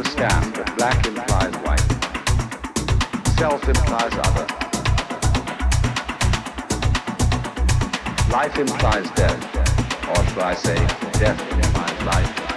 understand that black implies white, self implies other, life implies death, or should I say, death implies life.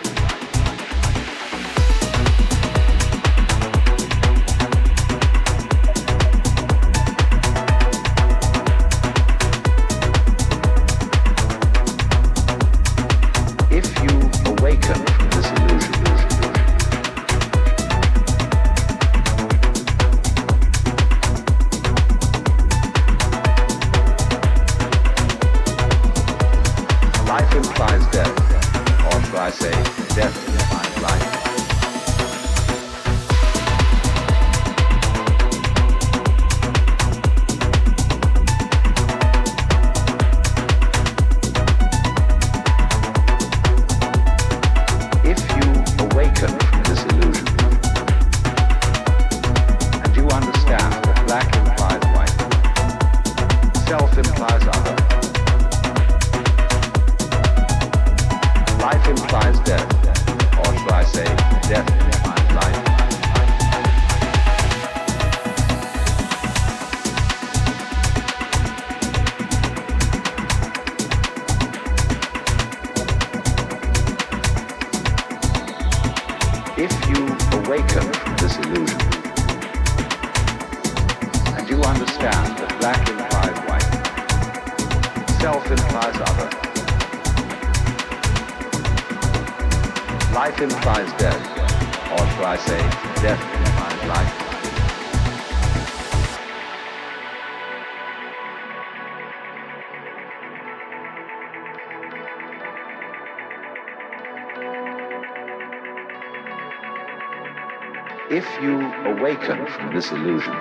you awaken from this illusion.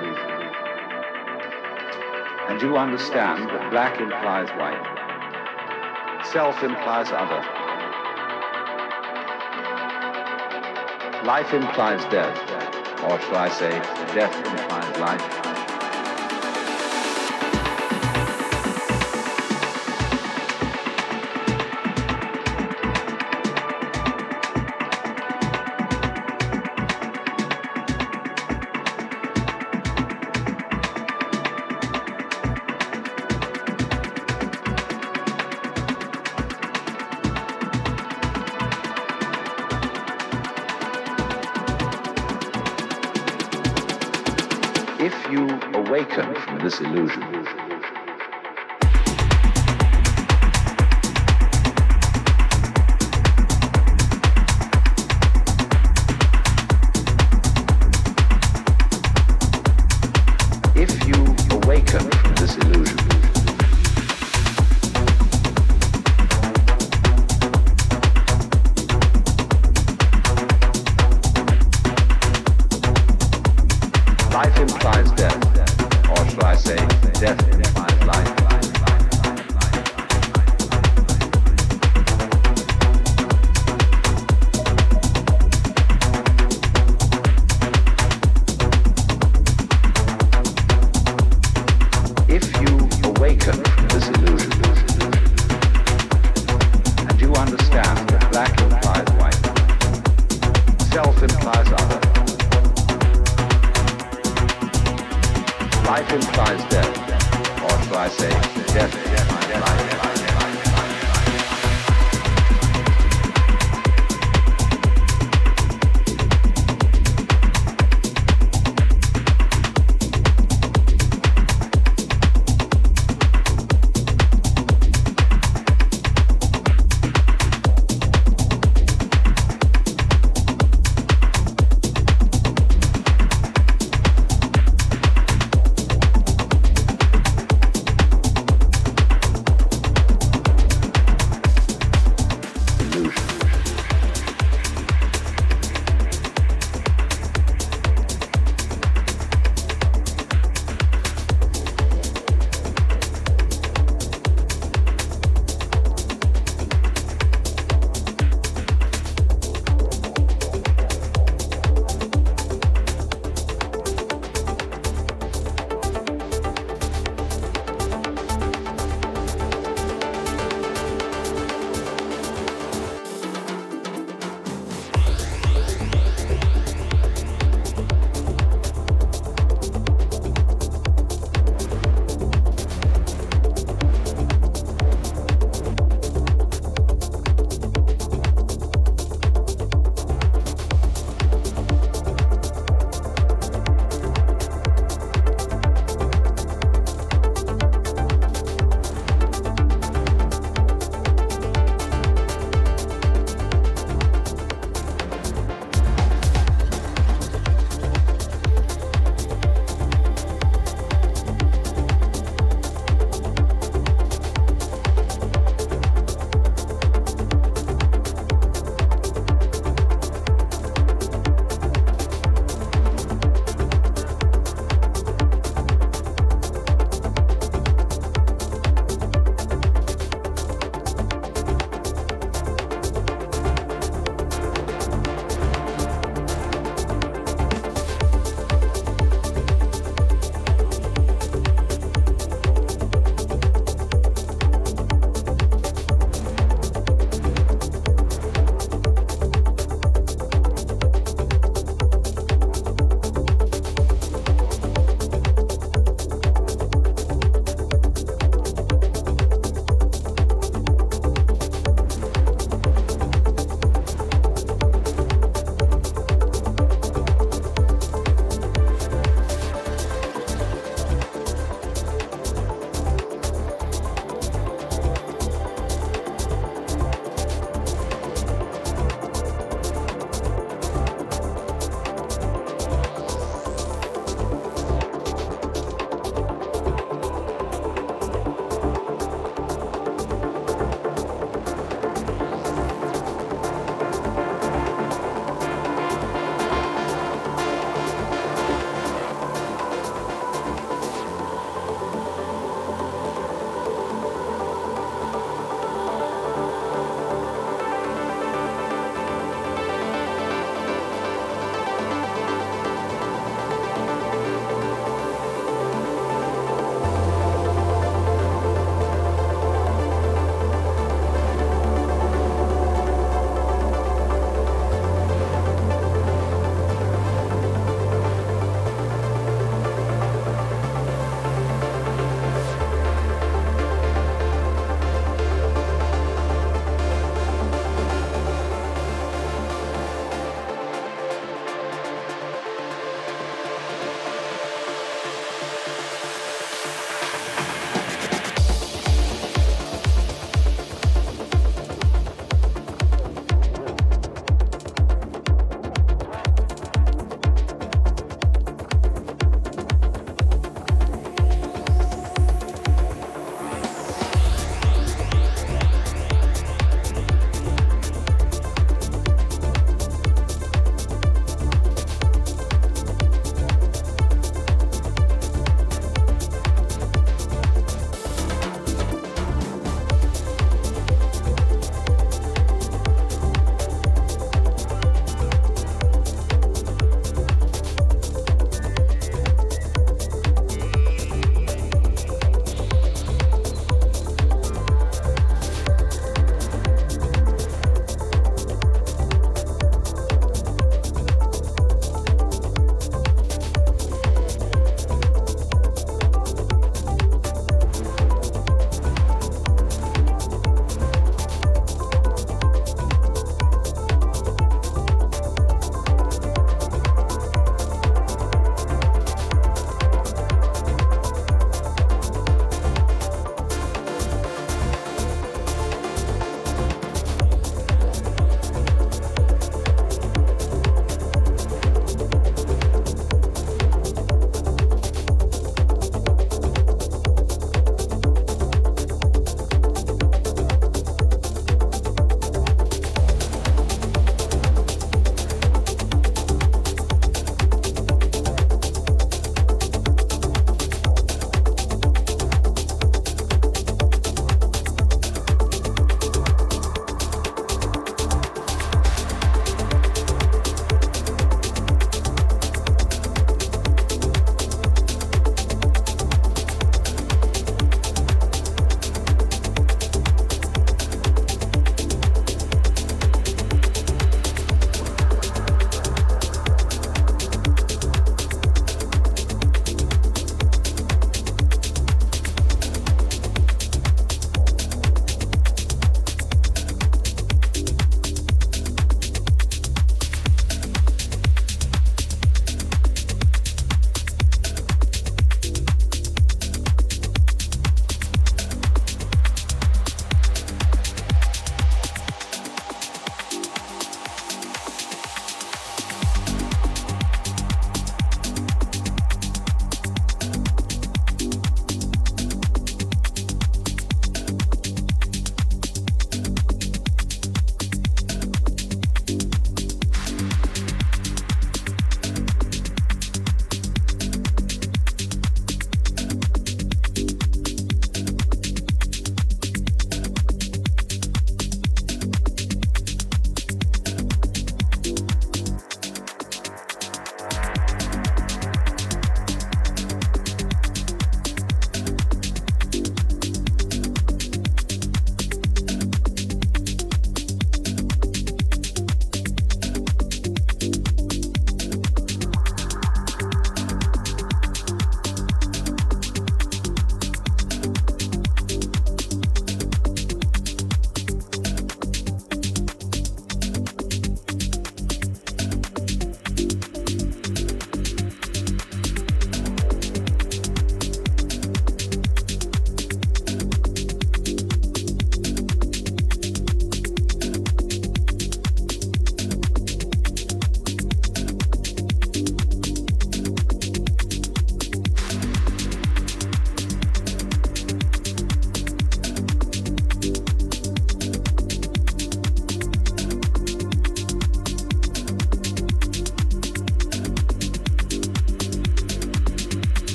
And you understand that black implies white, self implies other, life implies death, or shall I say, death implies life.